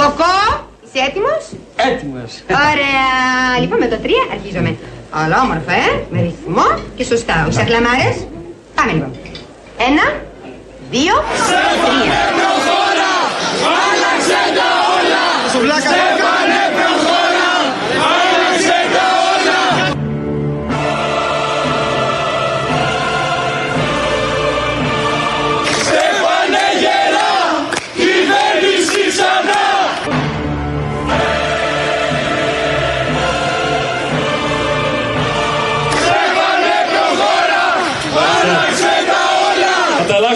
Κοκό, είσαι έτοιμος; Έτοιμος. Ωραία. Λοιπόν, με το 3 αρχίζουμε. Αλλά όμορφα, ε, με ρυθμό και σωστά. Όχι χλαμάρες. Πάμε λοιπόν. Ένα, δύο, τρία. Σουβλάκα. Θα τα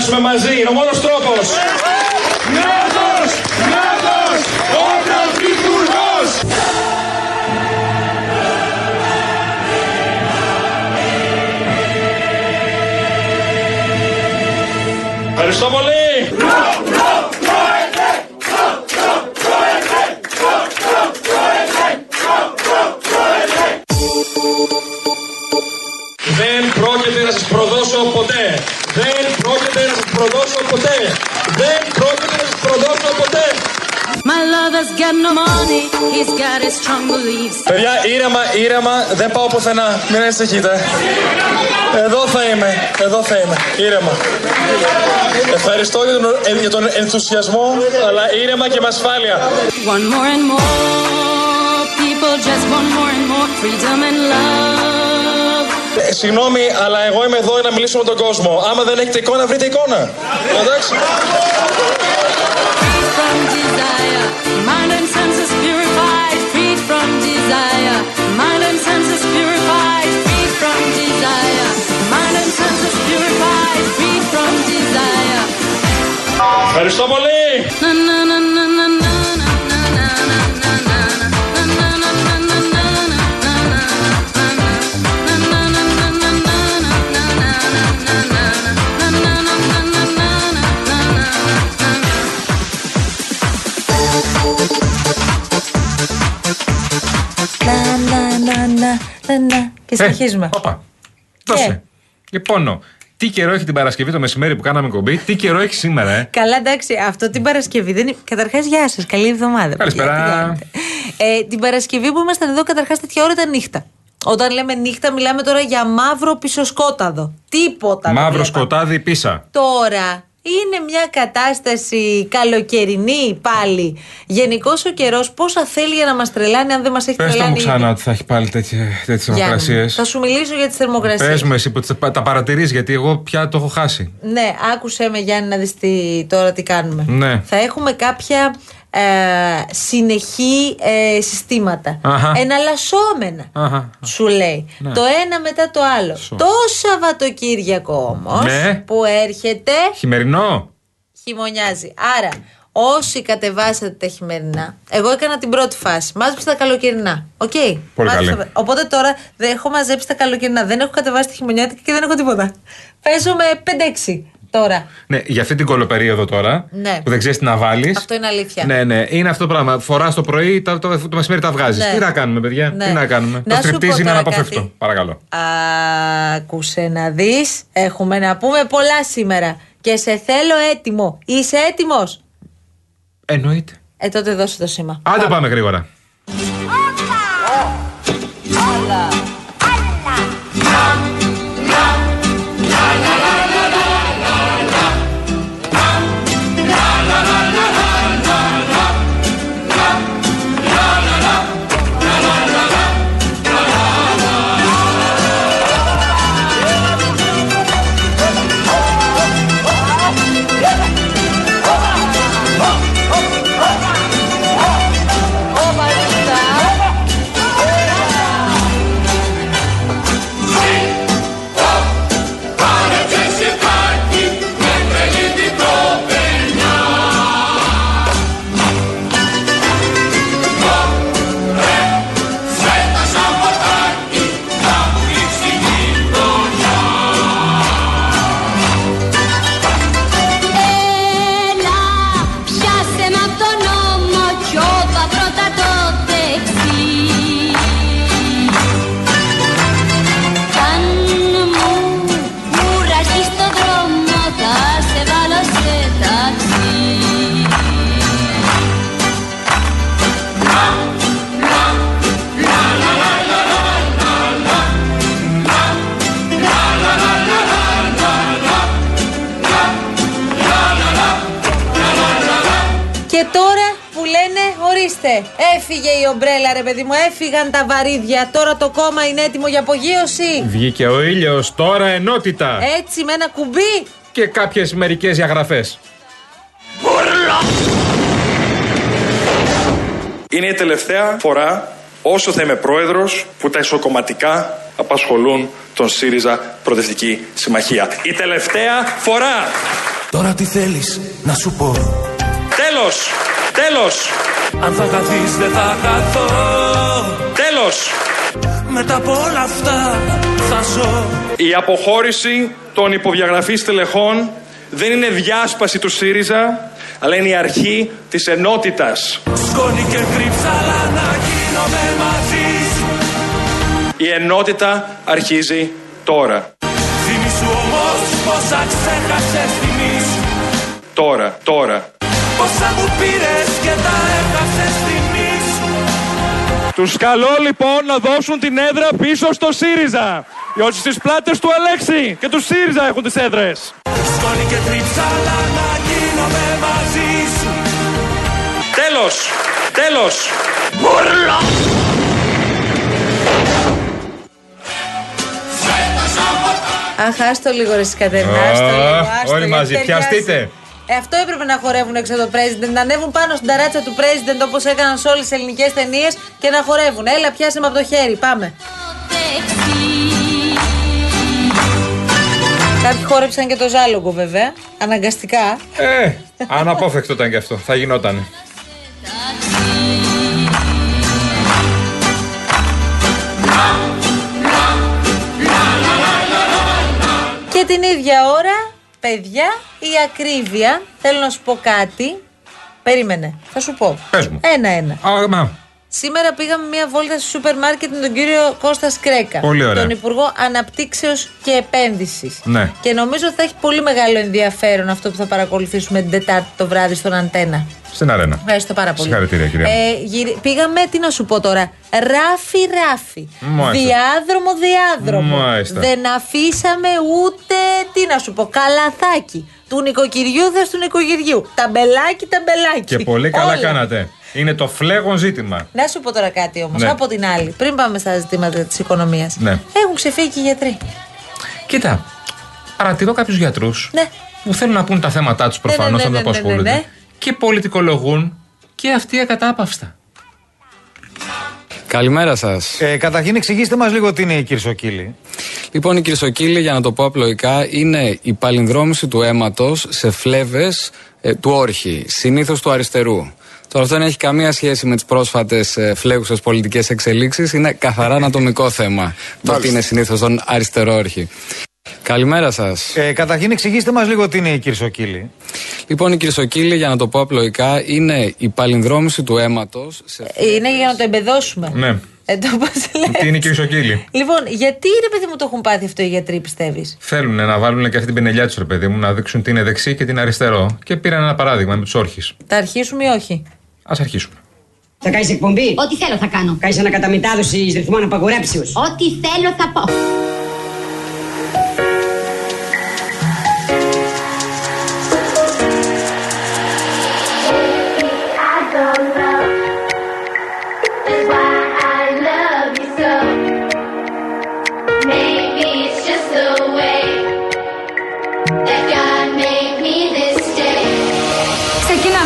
αλλάξουμε μαζί, είναι ο μόνος τρόπος. Νέος! Νέος! Ο Πρωθυπουργός! Ευχαριστώ πολύ! Δεν πρόκειται να σας προδώσω ποτέ. Δεν πρόκειται να σας προδώσω ποτέ. Δεν πρόκειται να σας προδώσω ποτέ. My lover's got no money, he's got his strong beliefs. Παιδιά, ήρεμα, ήρεμα, δεν πάω πουθενά. Μην ανησυχείτε. Εδώ θα είμαι, εδώ θα είμαι. Ήρεμα. Ευχαριστώ για τον, ε, για τον ενθουσιασμό, αλλά ήρεμα και με ασφάλεια. One more and more people just want more and more freedom and love. Ε, συγγνώμη, αλλά εγώ είμαι εδώ για να μιλήσω με τον κόσμο. Άμα δεν έχετε εικόνα, βρείτε εικόνα. Εντάξει. Free from συνεχίζουμε. Ε, Όπα. Δώσε. Λοιπόν, τι καιρό έχει την Παρασκευή το μεσημέρι που κάναμε κομπή, τι καιρό έχει σήμερα, ε; Καλά, εντάξει, αυτό την Παρασκευή δεν είναι. Καταρχάς, γεια σας, καλή εβδομάδα. Καλησπέρα. παιδιά, τι κάνετε. Ε, την Παρασκευή που ήμασταν εδώ, καταρχάς τέτοια ώρα ήταν νύχτα. Όταν λέμε νύχτα, μιλάμε τώρα για μαύρο πισωσκόταδο. Τίποτα. δεν Μαύρο βλέπαμε. σκοτάδι πίσα. Τώρα είναι μια κατάσταση καλοκαιρινή πάλι. Γενικώς ο καιρός πόσα θέλει για να μας τρελάνει, αν δεν μας έχει Πες το τρελάνει. μου ήδη. ξανά ότι θα έχει πάλι τέτοιες Γιάννη, θερμοκρασίες. Θα σου μιλήσω για τις θερμοκρασίες. Πες μου εσύ που τις- τα παρατηρείς, γιατί εγώ πια το έχω χάσει. Ναι, άκουσέ με Γιάννη να δεις τι, τώρα τι κάνουμε. Ναι. Θα έχουμε κάποια ε, συνεχή ε, συστήματα. Αχα. Εναλλασσόμενα. Αχα. Σου λέει. Ναι. Το ένα μετά το άλλο. Το Σαββατοκύριακο όμως Ναι. που έρχεται Χειμερινό. χειμωνιάζει. Άρα, όσοι κατεβάσατε τα χειμερινά, εγώ έκανα την πρώτη φάση. Μάζεψα τα καλοκαιρινά. Οκ. Πολύ Μάζεψα- καλή. Οπότε τώρα δεν έχω μαζέψει τα καλοκαιρινά. Δεν έχω κατεβάσει τη χειμωνιάτικα και δεν έχω τίποτα. Παίζω με 5-6 τώρα. Ναι, για αυτή την κολοπερίοδο τώρα, Ναι. που δεν ξέρεις τι να βάλεις. Αυτό είναι αλήθεια. Ναι, ναι, είναι αυτό το πράγμα. Φοράς το πρωί, το, το, το μεσημέρι τα βγάζεις. Ναι. Τι να κάνουμε, παιδιά, Ναι. τι να κάνουμε; Να το σου πω στριπτίζ είναι τώρα αναπόφευκτο. κάτι. Παρακαλώ. Άκουσε να δεις Έχουμε να πούμε πολλά σήμερα Και σε θέλω έτοιμο Είσαι έτοιμος; Εννοείται. Ε τότε δώσε το σήμα Άντε πάμε γρήγορα. Έφυγε η ομπρέλα, ρε παιδί μου, έφυγαν τα βαρύδια. Τώρα το κόμμα είναι έτοιμο για απογείωση. Βγήκε ο ήλιος, τώρα ενότητα. Έτσι με ένα κουμπί. Και κάποιες μερικές διαγραφές. Είναι η τελευταία φορά όσο θα είμαι πρόεδρος που τα ισοκομματικά απασχολούν τον ΣΥΡΙΖΑ Προοδευτική Συμμαχία. Η τελευταία φορά. Τώρα τι θέλεις να σου πω; Τέλος. Τέλος. Αν θα χαθείς δεν θα χαθώ Τέλος. Μετά από όλα αυτά θα ζω Η αποχώρηση των υποδιαγραφής στελεχών δεν είναι διάσπαση του ΣΥΡΙΖΑ, αλλά είναι η αρχή της ενότητας. Σκόνη και κρύψαλα να γίνομαι μαζί σου Η ενότητα αρχίζει τώρα. Θυμήσου όμως πόσα ξέχασες θυμήσου Τώρα, τώρα. Πόσα μου πήρες και τα έχασες θυμήσου Τους καλώ λοιπόν να δώσουν την έδρα πίσω στο ΣΥΡΙΖΑ. Διότι στις πλάτες του Αλέξη και του ΣΥΡΙΖΑ έχουν τις έδρες. Σκόνη και κρύψαλα να γίνομαι μαζί σου Τέλος. Τέλος. Αχ, άστο λίγο ρε Κατερίνα, άστο Α, λίγο. άστο, όλοι γιατί μαζί, ταιριάζει. πιαστείτε. Ε, αυτό έπρεπε να χορεύουν έξω από το president. Να ανέβουν πάνω στην ταράτσα του president όπως έκαναν σε όλες τις ελληνικές ταινίες και να χορεύουν. Έλα, πιάσε με από το χέρι, πάμε. Κάποιοι χόρεψαν και το ζάλογο βέβαια, αναγκαστικά. Ε, αναπόφευκτο ήταν και αυτό. Θα γινόταν. Και την ίδια ώρα, παιδιά, η ακρίβεια, θέλω να σου πω κάτι. Περίμενε, θα σου πω. Πες μου. Ένα-ένα. Α, μα, Σήμερα πήγαμε μια βόλτα στο σούπερ μάρκετ με τον κύριο Κώστας Σκρέκα. Πολύ ωραία. Τον Υπουργό Αναπτύξεως και Επένδυσης. Ναι. Και νομίζω ότι θα έχει πολύ μεγάλο ενδιαφέρον αυτό που θα παρακολουθήσουμε την Τετάρτη το βράδυ στον Αντένα. στην αρένα. Ευχαριστώ πάρα πολύ. Συγχαρητήρια, κυρία. Ε, γυρι- Πήγαμε, τι να σου πω τώρα. Ράφι, ράφι. Μάλιστα. Διάδρομο, διάδρομο. Μάλιστα. Δεν αφήσαμε ούτε, τι να σου πω, καλαθάκι. Του νοικοκυριού δες του νοικοκυριού. Ταμπελάκι, ταμπελάκι. Και πολύ καλά Όλα. κάνατε. Είναι το φλέγον ζήτημα. Να σου πω τώρα κάτι όμως. Ναι. Από την άλλη, πριν πάμε στα ζητήματα της οικονομίας. Ναι. Έχουν ξεφύγει και οι γιατροί. Κοίτα, παρατηρώ κάποιους γιατρούς Ναι. που θέλουν να πούν τα θέματα τους προφανώ, ναι, να ναι, τα ναι, ναι, απασχολούνται. ναι. Και πολιτικολογούν και αυτοί ακατάπαυστα. Καλημέρα σας. Ε, καταρχήν εξηγήστε μας λίγο τι είναι η Κυρσοκύλη. Λοιπόν, η Κυρσοκύλη, για να το πω απλοϊκά, είναι η παλινδρόμηση του αίματος σε φλέβες του όρχη, συνήθως του αριστερού. Τώρα αυτό δεν έχει καμία σχέση με τις πρόσφατες ε, φλέγουσες πολιτικές εξελίξεις. Είναι καθαρά ανατομικό θέμα. Το ότι είναι συνήθως τον αριστερό όρχη. Καλημέρα σας. Ε, καταρχήν εξηγήστε μας λίγο τι είναι η Κυρσοκύλη. Λοιπόν, η Κυρσοκύλη, για να το πω απλοϊκά, είναι η παλινδρόμηση του αίματος σε Είναι για να το εμπεδώσουμε. Ναι. Ε, το πώς λες. Τι είναι η Κυρσοκύλη; Λοιπόν, γιατί ρε παιδί μου το έχουν πάθει αυτό οι γιατροί, πιστεύεις; Θέλουν να βάλουν και αυτή την πενελιά τους, ρε παιδί μου, να δείξουν τι είναι δεξί και τι είναι αριστερό. Και πήραν ένα παράδειγμα με τους όρχες. Θα αρχίσουμε ή όχι; Α αρχίσουμε. Θα κάνεις εκπομπή; Ό,τι θέλω θα κάνω. Κάνεις ανακαταμετάδοση ρυθμών απαγορέψεω. Ό,τι θέλω θα πω.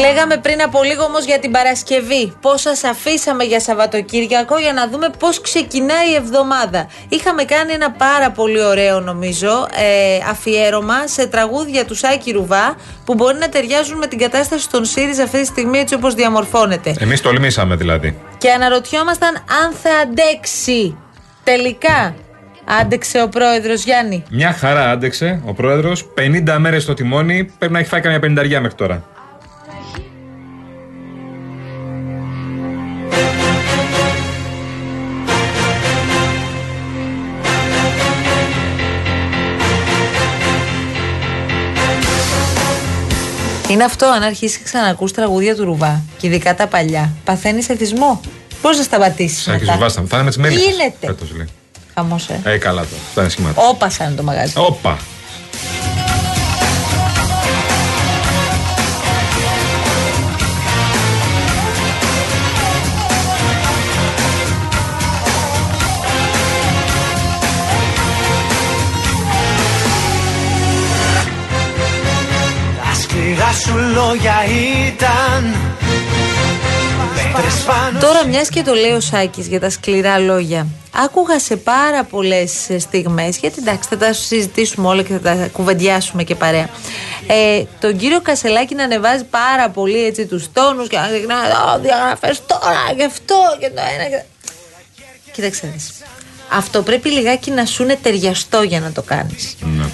Λέγαμε πριν από λίγο όμως για την Παρασκευή. Πώς σας αφήσαμε για Σαββατοκύριακο για να δούμε πώς ξεκινάει η εβδομάδα. Είχαμε κάνει ένα πάρα πολύ ωραίο, νομίζω, ε, αφιέρωμα σε τραγούδια του Σάκη Ρουβά που μπορεί να ταιριάζουν με την κατάσταση στον ΣΥΡΙΖΑ αυτή τη στιγμή έτσι όπως διαμορφώνεται. Εμείς τολμήσαμε δηλαδή. Και αναρωτιόμασταν αν θα αντέξει. Τελικά, άντεξε ο πρόεδρος Γιάννη. Μια χαρά άντεξε ο πρόεδρος. 50 μέρες στο τιμόνι. Πρέπει να έχει φάει καμιά πενταριά μέχρι τώρα. Είναι αυτό, αν αρχίσει και ξανακούς τραγούδια του Ρουβά, και ειδικά τα παλιά, παθαίνεις εθισμό. Πώς να σταματήσεις. Σαν έχει ζουβάστα. Θα είναι με τις μέλισσες. Γίνεται. Φέτος, λέει. Χαμός, ε. Ε, καλά τώρα. Αυτά είναι σχήματα. Όπασα είναι το μαγαζί. Όπα. Σου λόγια ήταν Πέτρες πάνω Τώρα, μιας και το λέει ο Σάκης για τα σκληρά λόγια, άκουγα σε πάρα πολλές στιγμές, γιατί εντάξει, θα τα συζητήσουμε όλα και θα τα κουβεντιάσουμε και παρέα. Ε, τον κύριο Κασελάκη να ανεβάζει πάρα πολύ έτσι τους τόνους και να ξεκινάει. Ω, διαγραφές τώρα και αυτό και το ένα. Και... Κοίταξε δεις. Αυτό πρέπει λιγάκι να σου είναι ταιριαστό για να το κάνεις. Ναι.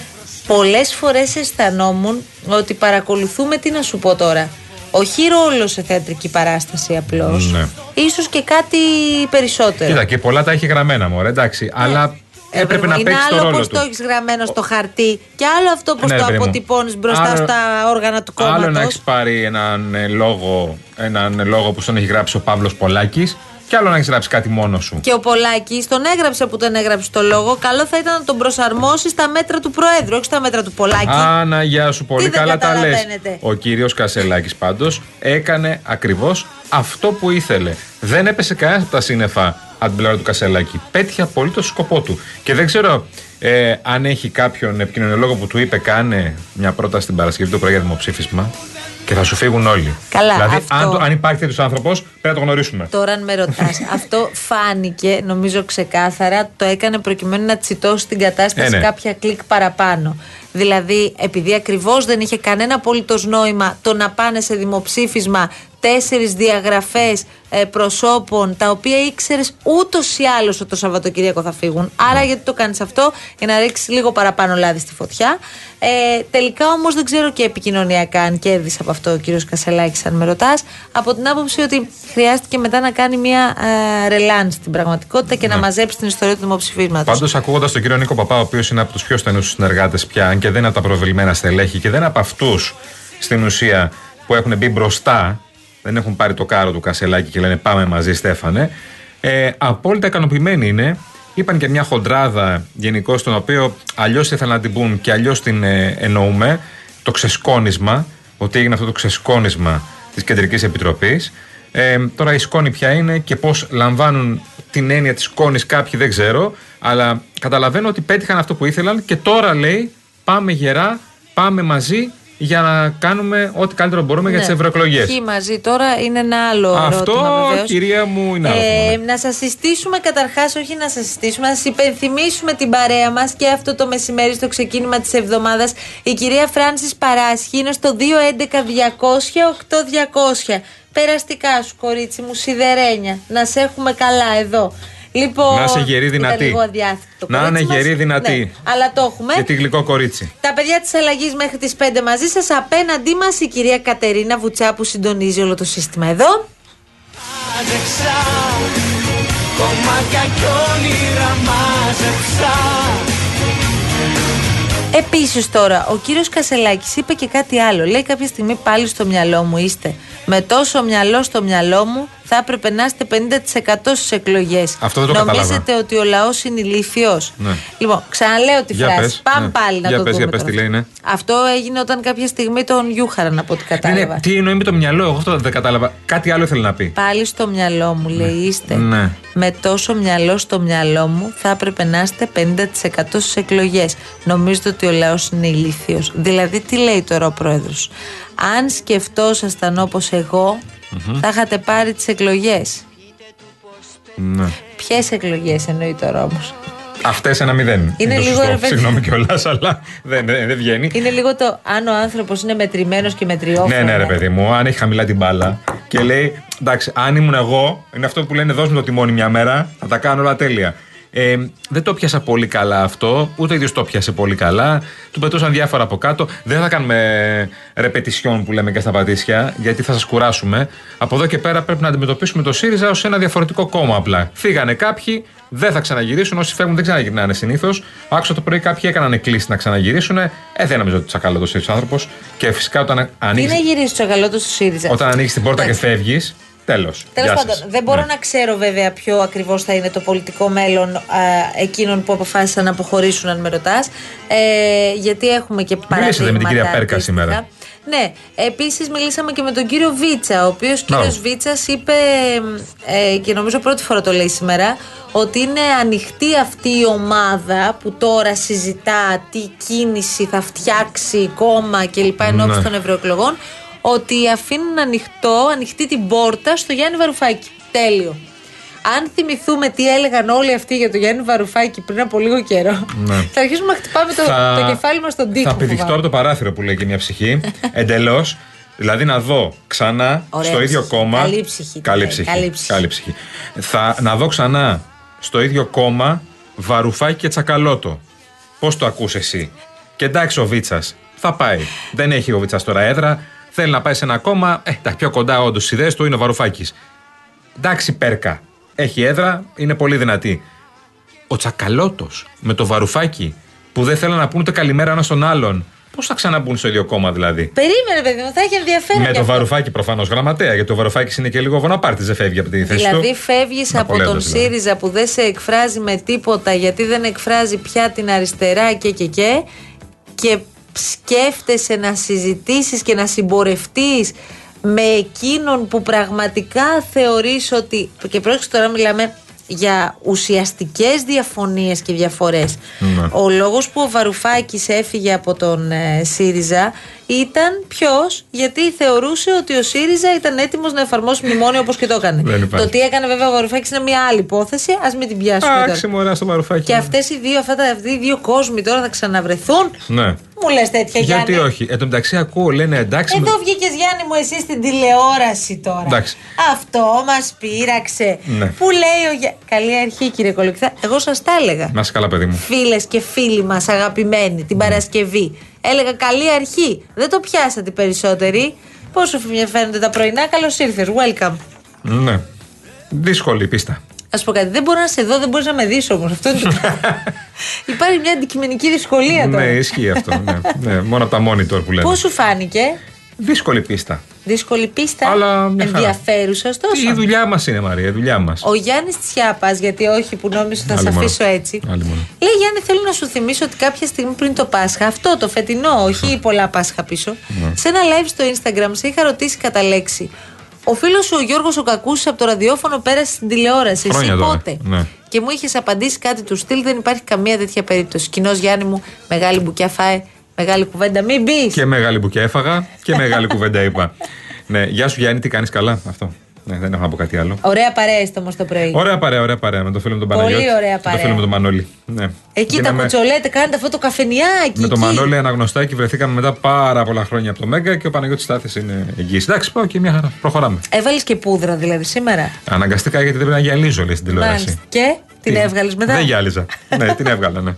Πολλές φορές αισθανόμουν ότι παρακολουθούμε, τι να σου πω τώρα, όχι ρόλο σε θεατρική παράσταση απλώς, Ναι. ίσως και κάτι περισσότερο. Κοίτα, και πολλά τα έχει γραμμένα μου, εντάξει. Αλλά έπρεπε να είναι παίξεις το άλλο ρόλο πώς του. το έχεις γραμμένο στο χαρτί και άλλο αυτό πώς Ναι, το ρε παιδί μου. αποτυπώνεις μπροστά Άλλο- στα όργανα του Άλλο να κόμματος. έχεις πάρει έναν ε, λόγο, έναν λόγο που στον έχει γράψει ο Παύλος Πολάκης, και άλλο να έχεις γράψει κάτι μόνος σου. Και ο Πολάκης τον έγραψε που τον έγραψε το λόγο. Καλό θα ήταν να τον προσαρμόσεις στα μέτρα του Προέδρου, όχι στα μέτρα του Πολάκη. Άνα, γεια σου, πολύ Τι δεν καλά τα λες. καταλαβαίνετε. Ο κύριος Κασελάκης πάντως έκανε ακριβώς αυτό που ήθελε. Δεν έπεσε κανένα από τα σύννεφα από την πλευρά του Κασελάκη. Πέτυχε απολύτως το σκοπό του. Και δεν ξέρω ε, αν έχει κάποιον επικοινωνιολόγο που του είπε: Κάνε μια πρόταση την Παρασκευή το πρωί για δημοψήφισμα και θα σου φύγουν όλοι. Καλά, δηλαδή, αυτό- αν, το- αν υπάρχει τέτοιος άνθρωπος, πρέπει να το γνωρίσουμε. Τώρα, αν με ρωτάς, αυτό φάνηκε νομίζω ξεκάθαρα. Το έκανε προκειμένου να τσιτώσει την κατάσταση Ε, ναι. κάποια κλικ παραπάνω. Δηλαδή, επειδή ακριβώς δεν είχε κανένα απολύτως νόημα το να πάνε σε δημοψήφισμα τέσσερις διαγραφές προσώπων τα οποία ήξερες ούτως ή άλλως ότι το Σαββατοκύριακο θα φύγουν. Άρα, γιατί το κάνεις αυτό, για να ρίξεις λίγο παραπάνω λάδι στη φωτιά. Ε, τελικά όμως δεν ξέρω και επικοινωνιακά αν κέρδισε από αυτό ο κύριος Κασελάκης, αν με ρωτάς. Από την άποψη ότι χρειάστηκε μετά να κάνει μια ε, ρελάνς στην πραγματικότητα και να μαζέψει την ιστορία του δημοψηφίσματος. Πάντως, ακούγοντας τον κύριο Νίκο Παπά, ο οποίος είναι από τους πιο στενούς συνεργάτες πια, αν και δεν είναι από τα προβεβλημένα στελέχη και δεν είναι από αυτούς στην ουσία που έχουν μπει μπροστά, δεν έχουν πάρει το κάρο του Κασελάκη και λένε Πάμε μαζί, Στέφανε. Ε, απόλυτα ικανοποιημένοι είναι. Είπαν και μια χοντράδα γενικώ, τον οποίο αλλιώς ήθελαν να την πούν και αλλιώς την ε, εννοούμε. Το ξεσκόνισμα, ότι έγινε αυτό το ξεσκόνισμα της Κεντρικής Επιτροπής. Ε, τώρα η σκόνη ποια είναι και πώς λαμβάνουν την έννοια της σκόνης κάποιοι δεν ξέρω. Αλλά καταλαβαίνω ότι πέτυχαν αυτό που ήθελαν και τώρα λέει πάμε γερά, πάμε μαζί για να κάνουμε ό,τι καλύτερο μπορούμε για τις ευρωεκλογές. Ποιοι μαζί τώρα είναι ένα άλλο Αυτό, ερώτημα βεβαίως. κυρία μου, είναι άλλο θέμα, Ε, να σας συστήσουμε καταρχάς, όχι να σας συστήσουμε, να σας υπενθυμίσουμε την παρέα μας και αυτό το μεσημέρι στο ξεκίνημα της εβδομάδας. Η κυρία Φράνση Παράσχη είναι στο 211-200-8200. Περαστικά σου, κορίτσι μου, σιδερένια. Να σε έχουμε καλά εδώ. Λοιπόν, Να είσαι γερή, ήταν δυνατή. λίγο αδιάθετο το Να κορίτσι είναι μας. γερή, δυνατή. Ναι, αλλά το έχουμε. Γιατί γλυκό κορίτσι. Τα παιδιά της αλλαγής μέχρι τις 5 μαζί σας. Απέναντί μας η κυρία Κατερίνα Βουτσά που συντονίζει όλο το σύστημα εδώ. Μάζεψα Κομμάτια κι όνειρα μάζεψα Επίσης τώρα, ο κύριος Κασελάκης είπε και κάτι άλλο. Λέει κάποια στιγμή πάλι στο μυαλό μου είστε. Με τόσο μυαλό στο μυαλό μου θα έπρεπε να είστε 50% στις εκλογές. Αυτό δεν το κατάλαβα. Νομίζετε ότι ο λαός είναι ηλίθιος; Ναι. Λοιπόν, ξαναλέω τη Για φράση. πες, Πάμε ναι. πάλι να Για το πες, δούμε. για πες τώρα. τι λέει, ναι. Αυτό έγινε όταν κάποια στιγμή τον γιούχαραν από ό,τι Ναι, κατάλαβα. ναι, τι εννοεί με το μυαλό, εγώ αυτό δεν κατάλαβα. Κάτι άλλο ήθελε να πει. Πάλι στο μυαλό μου, λέει, είστε. Ναι. Με τόσο μυαλό στο μυαλό μου θα έπρεπε να είστε 50% στις εκλογές. Νομίζετε ότι ο λαός είναι ηλίθιος. Δηλαδή, τι λέει τώρα ο πρόεδρος; Αν σκεφτόσασταν όπως εγώ, θα είχατε πάρει τις εκλογές. Ναι. Ποιες εκλογές εννοεί τώρα όμως; Αυτές ένα μηδέν. Είναι το λίγο, σωστό. ρε παιδί. Συγγνώμη κιόλας, αλλά δεν, δεν, δεν βγαίνει. Είναι λίγο το αν ο άνθρωπος είναι μετρημένος και μετριόφωνο. Ναι, ναι, ρε παιδί μου, αν έχει χαμηλά την μπάλα και λέει, εντάξει, αν ήμουν εγώ, είναι αυτό που λένε, δώσ' μου το τιμόνι μια μέρα, θα τα κάνω όλα τέλεια. Ε, δεν το πιάσα πολύ καλά αυτό, ούτε ο ίδιος το πιάσε πολύ καλά. Του πετούσαν διάφορα από κάτω. Δεν θα κάνουμε ρεπετησιόν που λέμε και στα πατήσια, γιατί θα σας κουράσουμε. Από εδώ και πέρα πρέπει να αντιμετωπίσουμε το ΣΥΡΙΖΑ ως ένα διαφορετικό κόμμα απλά. Φύγανε κάποιοι, Δεν θα ξαναγυρίσουν. Όσοι φεύγουν δεν ξαναγυρνάνε συνήθως. Άκουσα το πρωί κάποιοι έκαναν εκκλήσεις να ξαναγυρίσουν. Ε, δεν νομίζω ότι τσακαλώτο είναι ο άνθρωπος. Και φυσικά όταν Τι ανοίγει να γυρίσεις το τσακαλώτο στο ΣΥΡΙΖΑ; όταν ανοίγεις την πόρτα και φεύγεις, τέλος. Τέλος πάντων, δεν μπορώ να ξέρω βέβαια ποιο ακριβώς θα είναι το πολιτικό μέλλον α, εκείνων που αποφάσισαν να αποχωρήσουν, αν με ρωτάς. Ε, γιατί έχουμε και παραδείγματα. Μιλήσατε με την κυρία Πέρκα αντίστοιχα. σήμερα. Ναι, επίσης μιλήσαμε και με τον κύριο Βίτσα, ο οποίος κύριος Μπράβο. Βίτσας είπε, ε, και νομίζω πρώτη φορά το λέει σήμερα, ότι είναι ανοιχτή αυτή η ομάδα που τώρα συζητά τι κίνηση θα φτιάξει κόμμα κλπ. εν ώψη Ναι. των ευρωεκλογών, ότι αφήνουν ανοιχτό, ανοιχτή την πόρτα στο Γιάννη Βαρουφάκη. Τέλειο. Αν θυμηθούμε τι έλεγαν όλοι αυτοί για τον Γιάννη Βαρουφάκη πριν από λίγο καιρό, Ναι. θα αρχίσουμε να χτυπάμε το, το κεφάλι μας στον τοίχο. Θα πηδηχτώ φοβάμαι. από το παράθυρο που λέει και μια ψυχή. Εντελώς. Δηλαδή να δω ξανά Ωραία στο ίδιο ψυχή. κόμμα. Καλή ψυχή, Καλή λέει. ψυχή. Καλή ψυχή. Καλή ψυχή. Θα, να δω ξανά στο ίδιο κόμμα Βαρουφάκη και Τσακαλώτο. Πώς το ακούς εσύ; Και εντάξει ο Βίτσας. Θα πάει. Δεν έχει ο Βίτσας τώρα έδρα. Θέλει να πάει σε ένα κόμμα. Ε, τα πιο κοντά όντως στις ιδέες του είναι ο Βαρουφάκης. Εντάξει, Πέρκα. Έχει έδρα, είναι πολύ δυνατή. Ο Τσακαλώτος με το Βαρουφάκι που δεν θέλουν να πούνε ούτε καλημέρα ένα στον άλλον. Πώς θα ξαναμπούν στο ίδιο κόμμα δηλαδή; Περίμενε, παιδί μου, θα έχει ενδιαφέρον. Με κι το αυτό. Βαρουφάκι προφανώς γραμματέα, γιατί ο Βαρουφάκης είναι και λίγο βοναπάρτη, δεν φεύγει από τη θέση του. Δηλαδή φεύγει από τον Ναπολέοντας, δηλαδή. ΣΥΡΙΖΑ που δεν σε εκφράζει με τίποτα γιατί δεν εκφράζει πια την αριστερά και και και και σκέφτεσαι να συζητήσεις και να συμπορευτείς με εκείνον που πραγματικά θεωρείς ότι και πρόσεξε τώρα μιλάμε για ουσιαστικές διαφωνίες και διαφορές Ναι. ο λόγος που ο Βαρουφάκης έφυγε από τον ε, ΣΥΡΙΖΑ ήταν ποιος γιατί θεωρούσε ότι ο ΣΥΡΙΖΑ ήταν έτοιμος να εφαρμόσει μνημόνιο όπως και το έκανε Δεν υπάρχει. το τι έκανε βέβαια ο Βαρουφάκης είναι μια άλλη υπόθεση ας μην την πιάσουμε τώρα. Εντάξει, μωρά στο Βαρουφάκι. και αυτές οι δύο, αυτά, τα- αυτοί οι δύο κόσμοι τώρα θα ξαναβρεθούν Ναι. μου λες τέτοια Γιατί Γιάννη όχι. Εν τω μεταξύ ακούω, λένε εντάξει. εδώ με- βγήκες Γιάννη μου εσύ στην τηλεόραση τώρα. Εντάξει. Αυτό μας πείραξε. Ναι. Που λέει ο Γιά... Καλή αρχή κύριε Κολοκυθά. Εγώ σας τα έλεγα. Να είσαι καλά, παιδί μου. Φίλες και φίλοι μας, αγαπημένοι, Ναι. την Παρασκευή. Έλεγα καλή αρχή. Δεν το πιάσατε οι περισσότεροι. Πόσο με φαίνονται τα πρωινά, καλώς ήρθες. Welcome. Ναι. Δύσκολη η πίστα. Α πω κάτι. Δεν μπορώ να σε δω, δεν μπορείς να με δεις όμως. Αυτό είναι το πράγμα. Υπάρχει μια αντικειμενική δυσκολία τώρα. ναι, ισχύει αυτό. ναι. ναι. Μόνο από τα monitor που λένε. Πώς σου φάνηκε, Δύσκολη πίστα. δύσκολη πίστα, Αλλά μια χαρά. ενδιαφέρουσας ωστόσο. Η δουλειά μας είναι, Μαρία, η δουλειά μας. Ο Γιάννης Τσιάπας, γιατί όχι που νόμιζα θα Άλλη σε μόνο. αφήσω έτσι. Άλλη μόνο. Λέει Γιάννη, θέλω να σου θυμίσω ότι κάποια στιγμή πριν το Πάσχα, αυτό το φετινό, όχι πολλά Πάσχα πίσω, Ναι. σε ένα live στο Instagram σε είχα ρωτήσει κατά λέξη. Ο φίλος σου ο Γιώργος ο Κακούσης από το ραδιόφωνο πέρασε στην τηλεόραση. Χρόνια Εσύ τώρα. πότε; Ναι. Και μου είχες απαντήσει κάτι του στυλ, δεν υπάρχει καμία τέτοια περίπτωση. Κοινός Γιάννη μου, μεγάλη μπουκιά φάε, μεγάλη κουβέντα, μην μπει. Και μεγάλη μπουκιά έφαγα και μεγάλη κουβέντα είπα. Ναι, γεια σου Γιάννη, τι κάνεις καλά; Αυτό. Ναι, δεν έχω να πω κάτι άλλο. Ωραία παρέα είστε όμως το πρωί. Ωραία παρέα, ωραία παρέα. Με το φίλο μου τον Πολύ Παναγιώτη. ωραία και παρέα. Το φίλο μου τον Μανώλη. Ναι. Εκεί τα Γίναμε- κουτσολέτε, κάνετε αυτό το καφενιάκι. Με τον εκεί. Μανώλη αναγνωστάκι βρεθήκαμε μετά πάρα πολλά χρόνια από το Μέγκα και ο Παναγιώτης Στάθης είναι εγγύης. Εντάξει, πάω και μια χαρά. Προχωράμε. Έβαλες και πούδρα δηλαδή σήμερα; Αναγκαστικά γιατί δεν πρέπει να γυαλίζω, λέει στην τηλεόραση. Μάλιστα. Και την Τι; έβγαλες μετά; Δεν γυάλιζα. ναι, την έβγαλα, ναι.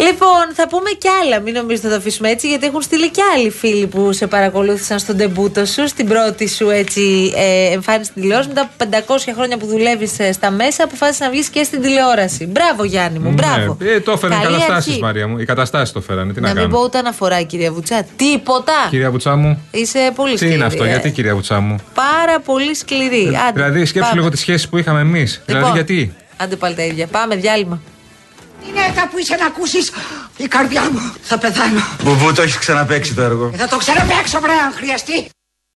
Λοιπόν, θα πούμε κι άλλα. Μην νομίζετε θα το αφήσουμε έτσι, γιατί έχουν στείλει κι άλλοι φίλοι που σε παρακολούθησαν στον τεμπούτο σου, στην πρώτη σου έτσι, ε, εμφάνιση στην τηλεόραση. Μετά από 500 χρόνια που δουλεύεις στα μέσα, αποφάσισες να βγεις και στην τηλεόραση. Μπράβο, Γιάννη μου, μπράβο. Ναι, ε, το έφεραν οι Καλή καταστάσεις, αρχή. Μαρία μου. Οι καταστάσεις το φέρανε. Τι να, Να μην κάνω. πω ούτε αναφορά, κυρία Βουτσά. Τίποτα. Κυρία Βουτσά μου, Είσαι πολύ τι σκληρή. είναι αυτό, ε. γιατί κυρία Βουτσά μου; Πάρα πολύ σκληρή. Άντε, δηλαδή, σκέψου πάμε. λίγο τις σχέσεις που είχαμε εμείς. Δηλαδή, Λοιπόν, γιατί; Άντε πάλι τα ίδια. Πάμε, διάλειμμα. Γυναίκα που είσαι να ακούσεις η καρδιά μου θα πεθάνω. Μπουμπού, το έχεις ξαναπέξει το έργο. Και θα το ξαναπαίξω βρε αν χρειαστεί.